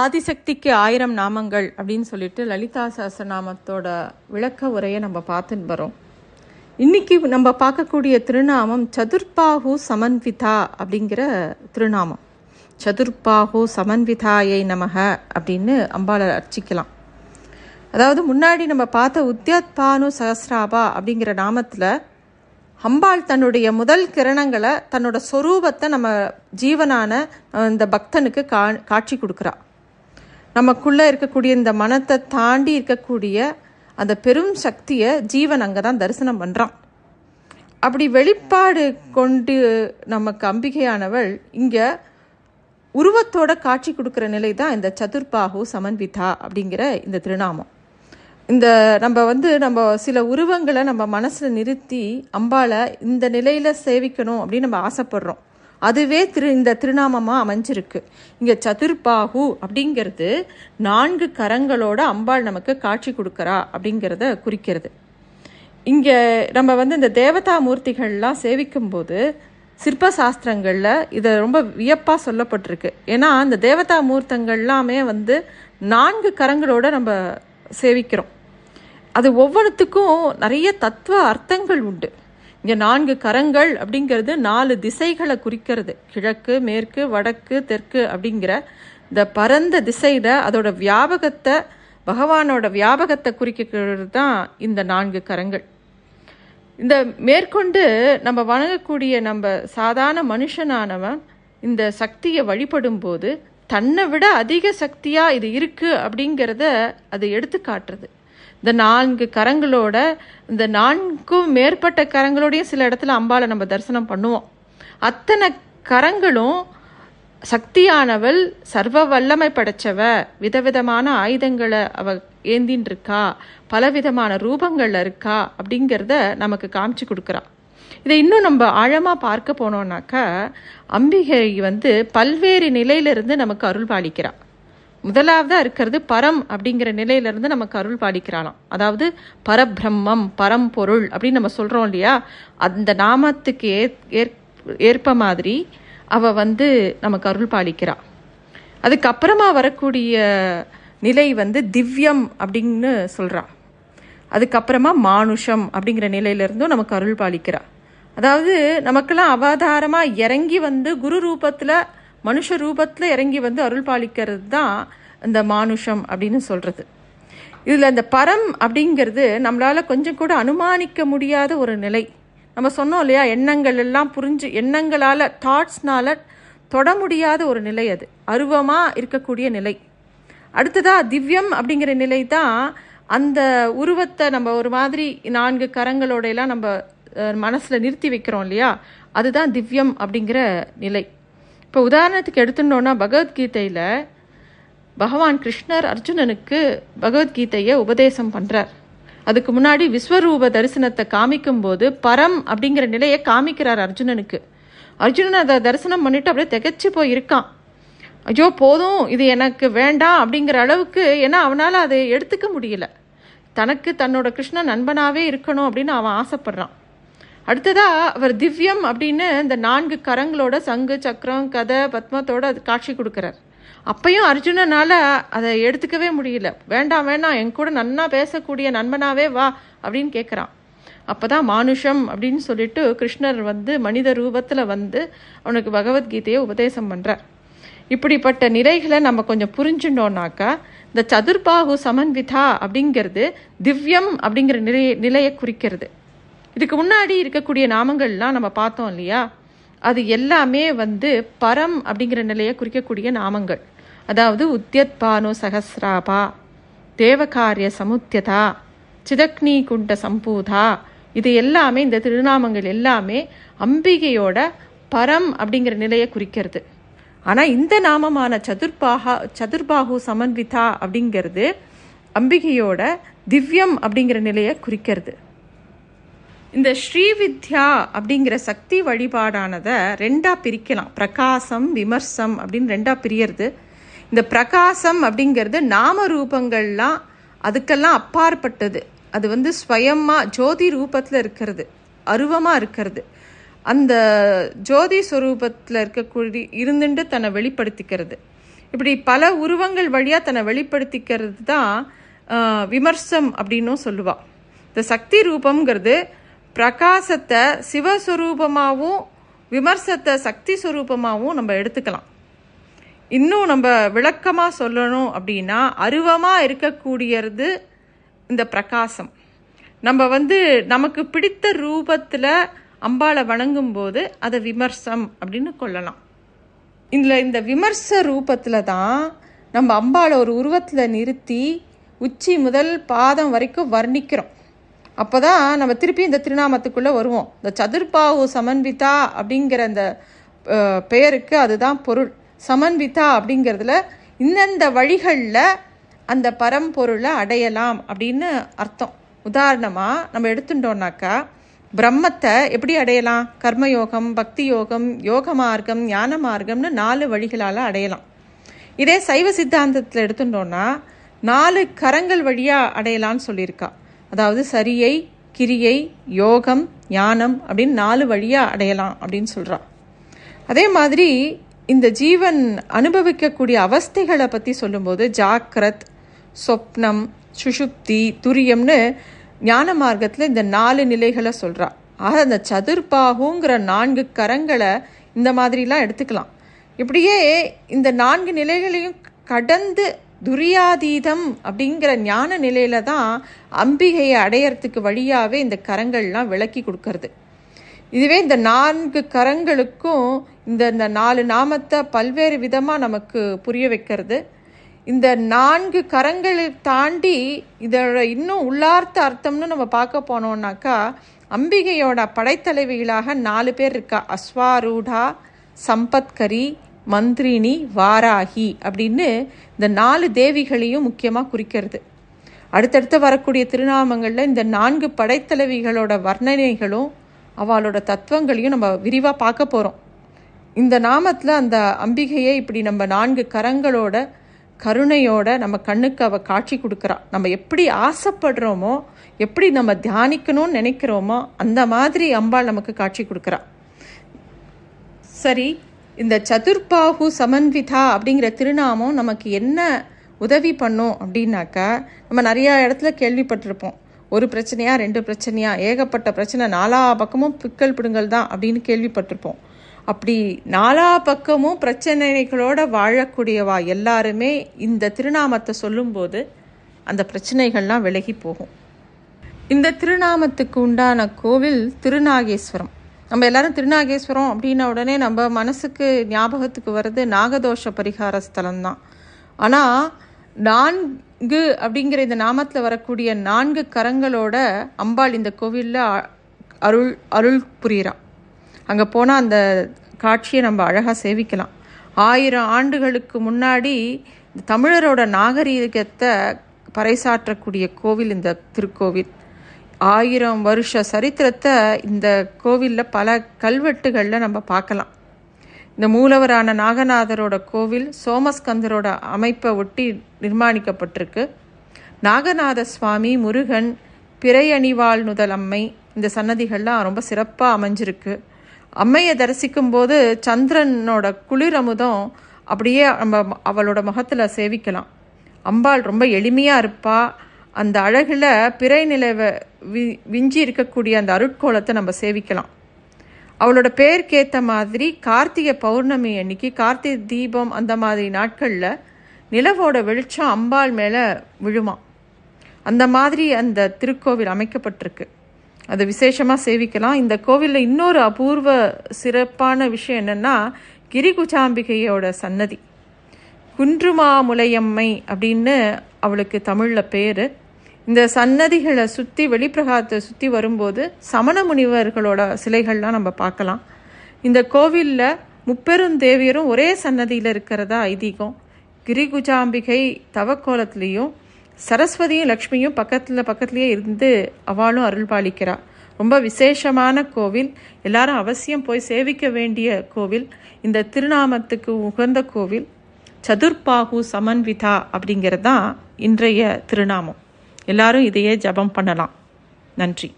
ஆதிசக்திக்கு ஆயிரம் நாமங்கள் அப்படின்னு சொல்லிட்டு லலிதா சஹஸ்ரநாமத்தோட விளக்க உரையை நம்ம பார்த்துன்னு வரோம். இன்னைக்கு நம்ம பார்க்கக்கூடிய திருநாமம் சதுர்பாகு சமன்விதா அப்படிங்கிற திருநாமம். சதுர்பாகு சமன்விதாயை நமக அப்படின்னு அம்பாளை அர்ச்சிக்கலாம். அதாவது முன்னாடி நம்ம பார்த்த உத்யத்பானு சஹஸ்ராபா அப்படிங்கிற நாமத்தில் அம்பாள் தன்னுடைய முதல் கிரணங்களை தன்னோட சொரூபத்தை நம்ம ஜீவனான இந்த பக்தனுக்கு கா காட்சி கொடுக்குறா. நமக்குள்ளே இருக்கக்கூடிய இந்த மனத்தை தாண்டி இருக்கக்கூடிய அந்த பெரும் சக்தியை ஜீவன் அங்கே தான் தரிசனம் பண்ணுறான் அப்படி வெளிப்பாடு கொண்டு நமக்கு அம்பிகையானவள் இங்கே உருவத்தோட காட்சி கொடுக்குற நிலை தான் இந்த சதுர்பாகு சமன்விதா அப்படிங்கிற இந்த திருநாமம். இந்த நம்ம வந்து நம்ம சில உருவங்களை நம்ம மனசில் நிறுத்தி அம்பாளை இந்த நிலையில் சேவிக்கணும் அப்படின்னு நம்ம ஆசைப்படுறோம். அதுவே திரு இந்த திருநாமமாக அமைஞ்சிருக்கு. இங்கே சதுர்பாகு அப்படிங்கிறது நான்கு கரங்களோட அம்பாள் நமக்கு காட்சி கொடுக்குறா அப்படிங்கிறத குறிக்கிறது. இங்கே நம்ம வந்து இந்த தேவதா மூர்த்திகள்லாம் சேவிக்கும்போது சிற்ப சாஸ்திரங்களில் இதை ரொம்ப வியப்பாக சொல்லப்பட்டிருக்கு. ஏன்னா அந்த தேவதா மூர்த்தங்கள்லாமே வந்து நான்கு கரங்களோட நம்ம சேவிக்கிறோம். அது ஒவ்வொன்றுத்துக்கும் நிறைய தத்துவ அர்த்தங்கள் உண்டு. இங்கே நான்கு கரங்கள் அப்படிங்கிறது நாலு திசைகளை குறிக்கிறது. கிழக்கு மேற்கு வடக்கு தெற்கு அப்படிங்கிற இந்த பரந்த திசையில் அதோட வியாபகத்தை பகவானோட வியாபகத்தை குறிக்கிறது தான் இந்த நான்கு கரங்கள். இந்த மேற்கொண்டு நம்ம வணங்கக்கூடிய நம்ம சாதாரண மனுஷனானவன் இந்த சக்தியை வழிபடும் போது தன்னை விட அதிக சக்தியாக இது இருக்குது அப்படிங்கிறத அது எடுத்து காட்டுறது இந்த நான்கு கரங்களோட இந்த நான்கும் மேற்பட்ட கரங்களோடையும் சில இடத்துல அம்பாளை நம்ம தரிசனம் பண்ணுவோம். அத்தனை கரங்களும் சக்தியானவள் சர்வ வல்லமை படைச்சவ விதவிதமான ஆயுதங்களை அவ ஏந்தின்னு இருக்கா பலவிதமான ரூபங்கள்ல இருக்கா அப்படிங்கிறத நமக்கு காமிச்சு கொடுக்குறான் இதை இன்னும் நம்ம ஆழமாக பார்க்க போனோம்னாக்கா அம்பிகை வந்து பல்வேறு நிலையிலிருந்து நமக்கு அருள் பாலிக்கிறா முதலாவதாக இருக்கிறது பரம் அப்படிங்கிற நிலையிலேருந்து நமக்கு அருள் பாலிக்கிறாளாம். அதாவது பரபிரம்மம் பரம்பொருள் அப்படின்னு நம்ம சொல்கிறோம் இல்லையா? அந்த நாமத்துக்கு ஏற் ஏற்- ஏற்ப மாதிரி அவள் வந்து நமக்கு அருள் பாலிக்கிறாள் அதுக்கப்புறமா வரக்கூடிய நிலை வந்து திவ்யம் அப்படின்னு சொல்கிறா அதுக்கப்புறமா மானுஷம் அப்படிங்கிற நிலையிலிருந்தும் நமக்கு அருள் பாலிக்கிறா. அதாவது நமக்கெல்லாம் அவதாரமாக இறங்கி வந்து குரு ரூபத்தில் மனுஷ ரூபத்தில் இறங்கி வந்து அருள் பாலிக்கிறது தான் இந்த மானுஷம் அப்படின்னு சொல்கிறது இதில் இந்த பரம் அப்படிங்கிறது நம்மளால் கொஞ்சம் கூட அனுமானிக்க முடியாத ஒரு நிலை. நம்ம சொன்னோம் இல்லையா எண்ணங்கள் எல்லாம் புரிஞ்சு எண்ணங்களால் தாட்ஸ்னால தொட முடியாத ஒரு நிலை அது. அருவமாக இருக்கக்கூடிய நிலை. அடுத்ததாக திவ்யம் அப்படிங்கிற நிலை தான் அந்த உருவத்தை நம்ம ஒரு மாதிரி நான்கு கரங்களோடையெல்லாம் நம்ம மனசில் நிறுத்தி வைக்கிறோம் இல்லையா? அதுதான் திவ்யம் அப்படிங்கிற நிலை. இப்போ உதாரணத்துக்கு எடுத்துட்டோன்னா பகவத்கீதையில் பகவான் கிருஷ்ணர் அர்ஜுனனுக்கு பகவத்கீதையை உபதேசம் பண்ணுறார் அதுக்கு முன்னாடி விஸ்வரூப தரிசனத்தை காமிக்கும்போது பரம் அப்படிங்கிற நிலையை காமிக்கிறார் அர்ஜுனனுக்கு. அர்ஜுனன் அதை தரிசனம் பண்ணிட்டு அப்படியே திகைச்சு போய் இருக்கான். ஐயோ போதும் இது எனக்கு வேண்டாம் அப்படிங்கிற அளவுக்கு ஏன்னா அவனால் அதை எடுத்துக்க முடியல. தனக்கு தன்னோட கிருஷ்ணன் நண்பனாகவே இருக்கணும் அப்படின்னு அவன் ஆசைப்படுறான். அடுத்ததா அவர் திவ்யம் அப்படின்னு இந்த நான்கு கரங்களோட சங்கு சக்கரம் கதை பத்மத்தோட அது காட்சி கொடுக்குறார். அப்பையும் அர்ஜுனனால் அதை எடுத்துக்கவே முடியல. வேண்டாம் வேண்டாம் என் கூட நன்னா பேசக்கூடிய நண்பனாவே வா அப்படின்னு கேட்குறான் அப்போ தான் மானுஷம் அப்படின்னு சொல்லிட்டு கிருஷ்ணர் வந்து மனித ரூபத்தில் வந்து அவனுக்கு பகவத்கீதையை உபதேசம் பண்ணுறார் இப்படிப்பட்ட நிலைகளை நம்ம கொஞ்சம் புரிஞ்சுட்டோம்னாக்கா இந்த சதுர்பாகு சமன்விதா அப்படிங்கிறது திவ்யம் அப்படிங்கிற நிலையை நிலையை குறிக்கிறது. இதுக்கு முன்னாடி இருக்கக்கூடிய நாமங்கள்லாம் நம்ம பார்த்தோம் இல்லையா? அது எல்லாமே வந்து பரம் அப்படிங்கிற நிலையை குறிக்கக்கூடிய நாமங்கள். அதாவது உத்யத்பானு சகசிராபா தேவகாரிய சமுத்தியதா சிதக்னி குண்ட சம்பூதா இது எல்லாமே இந்த திருநாமங்கள் எல்லாமே அம்பிகையோட பரம் அப்படிங்கிற நிலையை குறிக்கிறது. ஆனால் இந்த நாமமான சதுர்பாகா சதுர்பாகு சமன்விதா அப்படிங்கிறது அம்பிகையோட திவ்யம் அப்படிங்கிற நிலையை குறிக்கிறது. இந்த ஸ்ரீவித்யா அப்படிங்கிற சக்தி வழிபாடானதை ரெண்டாக பிரிக்கலாம். பிரகாசம் விமர்சம் அப்படின்னு ரெண்டாக பிரியறது. இந்த பிரகாசம் அப்படிங்கிறது நாம ரூபங்கள்லாம் அதுக்கெல்லாம் அப்பாற்பட்டது. அது வந்து ஸ்வயமா ஜோதி ரூபத்தில் இருக்கிறது. அருவமாக இருக்கிறது. அந்த ஜோதி ஸ்வரூபத்தில் இருக்கக்கூடிய இருந்துட்டு தன்னை வெளிப்படுத்திக்கிறது. இப்படி பல உருவங்கள் வழியாக தன்னை வெளிப்படுத்திக்கிறது தான் விமர்சம் அப்படின்னும் சொல்லுவாள் இந்த சக்தி ரூபங்கிறது பிரகாசத்தை சிவஸ்வரூபமாகவும் விமர்சத்தை சக்தி ஸ்வரூபமாகவும் நம்ம எடுத்துக்கலாம். இன்னும் நம்ம விளக்கமாக சொல்லணும் அப்படின்னா அருவமாக இருக்கக்கூடியது இந்த பிரகாசம். நம்ம வந்து நமக்கு பிடித்த ரூபத்தில் அம்பாளை வணங்கும் போது அதை விமர்சம் அப்படின்னு கொள்ளலாம். இதில் இந்த விமர்ச ரூபத்தில் தான் நம்ம அம்பாளை ஒரு உருவத்தில் நிறுத்தி உச்சி முதல் பாதம் வரைக்கும் வர்ணிக்கிறோம். அப்போ தான் நம்ம திருப்பி இந்த திருநாமத்துக்குள்ளே வருவோம். இந்த சதுர்பாவு சமன்விதா அப்படிங்கிற அந்த பெயருக்கு அதுதான் பொருள். சமன்விதா அப்படிங்கிறதுல இந்தந்த வழிகளில் அந்த பரம்பொருளை அடையலாம் அப்படின்னு அர்த்தம். உதாரணமாக நம்ம எடுத்துட்டோம்னாக்கா பிரம்மத்தை எப்படி அடையலாம்? கர்மயோகம் பக்தி யோகம் யோக மார்க்கம் ஞான மார்க்கம்னு நாலு வழிகளால் அடையலாம். இதே சைவ சித்தாந்தத்தில் எடுத்துட்டோம்னா நாலு கரங்கள் வழியாக அடையலாம்னு சொல்லியிருக்கா. அதாவது சரியை கிரியை யோகம் ஞானம் அப்படின்னு நாலு வழியாக அடையலாம் அப்படின்னு சொல்கிறான் அதே மாதிரி இந்த ஜீவன் அனுபவிக்கக்கூடிய அவஸ்தைகளை பற்றி சொல்லும்போது ஜாக்கிரத் சொப்னம் சுஷுப்தி துரியம்னு ஞான மார்க்கத்தில் இந்த நாலு நிலைகளை சொல்கிறா ஆக அந்த சதுர்பாகுங்கிற நான்கு கரங்களை இந்த மாதிரிலாம் எடுத்துக்கலாம். இப்படியே இந்த நான்கு நிலைகளையும் கடந்து துரியாதீதம் அப்படிங்கிற ஞான நிலையில தான் அம்பிகையை அடையறதுக்கு வழியாகவே இந்த கரங்கள்லாம் விளக்கி கொடுக்கறது. இதுவே இந்த நான்கு கரங்களுக்கும் இந்த இந்த நாலு நாமத்தை பல்வேறு விதமாக நமக்கு புரிய வைக்கிறது. இந்த நான்கு கரங்களை தாண்டி இதோட இன்னும் உள்ளார்த்த அர்த்தம்னு நம்ம பார்க்க போனோம்னாக்கா அம்பிகையோட படைத்தலைவிகளாக நாலு பேர் இருக்கா? அஸ்வாரூடா சம்பத்கரி மந்திரினி வாராகி அப்படின்னு இந்த நாலு தேவிகளையும் முக்கியமாக குறிக்கிறது. அடுத்தடுத்து வரக்கூடிய திருநாமங்களில் இந்த நான்கு படைத்தலைவிகளோட வர்ணனைகளும் அவளோட தத்துவங்களையும் நம்ம விரிவாக பார்க்க போகிறோம் இந்த நாமத்தில் அந்த அம்பிகையை இப்படி நம்ம நான்கு கரங்களோட கருணையோட நம்ம கண்ணுக்கு அவள் காட்சி கொடுக்குறா. நம்ம எப்படி ஆசைப்படுறோமோ எப்படி நம்ம தியானிக்கணும்னு நினைக்கிறோமோ அந்த மாதிரி அம்பாள் நமக்கு காட்சி கொடுக்குறா. சரி இந்த சதுர்பாகு சமன்விதா அப்படிங்கிற திருநாமம் நமக்கு என்ன உதவி பண்ணும் அப்படின்னாக்கா நம்ம நிறையா இடத்துல கேள்விப்பட்டிருப்போம். ஒரு பிரச்சனையா ரெண்டு பிரச்சனையா ஏகப்பட்ட பிரச்சனை நாலா பக்கமும் பிக்கல் பிடுங்கல் தான் அப்படின்னு கேள்விப்பட்டிருப்போம். அப்படி நாலா பக்கமும் பிரச்சனைகளோட வாழக்கூடியவா எல்லாருமே இந்த திருநாமத்தை சொல்லும்போது அந்த பிரச்சனைகள்லாம் விலகி போகும். இந்த திருநாமத்துக்கு உண்டான கோவில் திருநாகேஸ்வரம். நம்ம எல்லாரும் திருநாகேஸ்வரம் அப்படின்ன உடனே நம்ம மனசுக்கு ஞாபகத்துக்கு வர்றது நாகதோஷ பரிகார ஸ்தலம் தான் ஆனால் நான்கு அப்படிங்கிற இந்த நாமத்தில் வரக்கூடிய நான்கு கரங்களோட அம்பாள் இந்த கோவிலில் அருள் அருள் புரியிறா. அங்கே போனால் அந்த காட்சியை நம்ம அழகாக சேவிக்கலாம். ஆயிரம் ஆண்டுகளுக்கு முன்னாடி தமிழரோட நாகரீகத்தை பறைசாற்றக்கூடிய கோவில் இந்த திருக்கோவில். ஆயிரம் வருஷ சரித்திரத்தை இந்த கோவிலில் பல கல்வெட்டுகளில் நம்ம பார்க்கலாம். இந்த மூலவரான நாகநாதரோட கோவில் சோமஸ்கந்தரோட அமைப்பை ஒட்டி நிர்மாணிக்கப்பட்டிருக்கு. நாகநாத சுவாமி முருகன் பிறையணிவாள் நுதல் அம்மை இந்த சன்னதிகள்லாம் ரொம்ப சிறப்பாக அமைஞ்சிருக்கு. அம்மையை தரிசிக்கும் போது சந்திரனோட குளிரமுதம் அப்படியே நம்ம அவளோட முகத்தில் சேவிக்கலாம். அம்பாள் ரொம்ப எளிமையாக இருப்பாள் அந்த அழகில் பிறை நிலவை வி விஞ்சி இருக்கக்கூடிய அந்த அருட்கோலத்தை நம்ம சேவிக்கலாம். அவளோட பேருக்கேற்ற மாதிரி கார்த்திகை பௌர்ணமி அன்னைக்கு கார்த்திகை தீபம் அந்த மாதிரி நாட்களில் நிலவோட வெளிச்சம் அம்பாள் மேலே விழுமா. அந்த மாதிரி அந்த திருக்கோவில் அமைக்கப்பட்டிருக்கு. அதை விசேஷமாக சேவிக்கலாம். இந்த கோவிலில் இன்னொரு அபூர்வ சிறப்பான விஷயம் என்னென்னா கிரிகுஜாம்பிகையோட சன்னதி. குன்றுமாமுலையம்மை அப்படின்னு அவளுக்கு தமிழில் பேர். இந்த சன்னதிகளை சுற்றி வெளிப்பிரகாரத்தை சுற்றி வரும்போது சமண முனிவர்களோட சிலைகள்லாம் நம்ம பார்க்கலாம். இந்த கோவிலில் முப்பெரும் தேவியரும் ஒரே சன்னதியில் இருக்கிறதா ஐதீகம். கிரிகுஜாம்பிகை தவக்கோலத்துலேயும் சரஸ்வதியும் லக்ஷ்மியும் பக்கத்தில் பக்கத்துலேயே இருந்து அவளும் அருள் பாலிக்கிறா ரொம்ப விசேஷமான கோவில். எல்லாரும் அவசியம் போய் சேவிக்க வேண்டிய கோவில். இந்த திருநாமத்துக்கு உகந்த கோவில். சதுர்பாகு சமன்விதா அப்படிங்கிறது தான் இன்றைய திருநாமம். எல்லாரும் இதையே ஜபம் பண்ணலாம். நன்றி.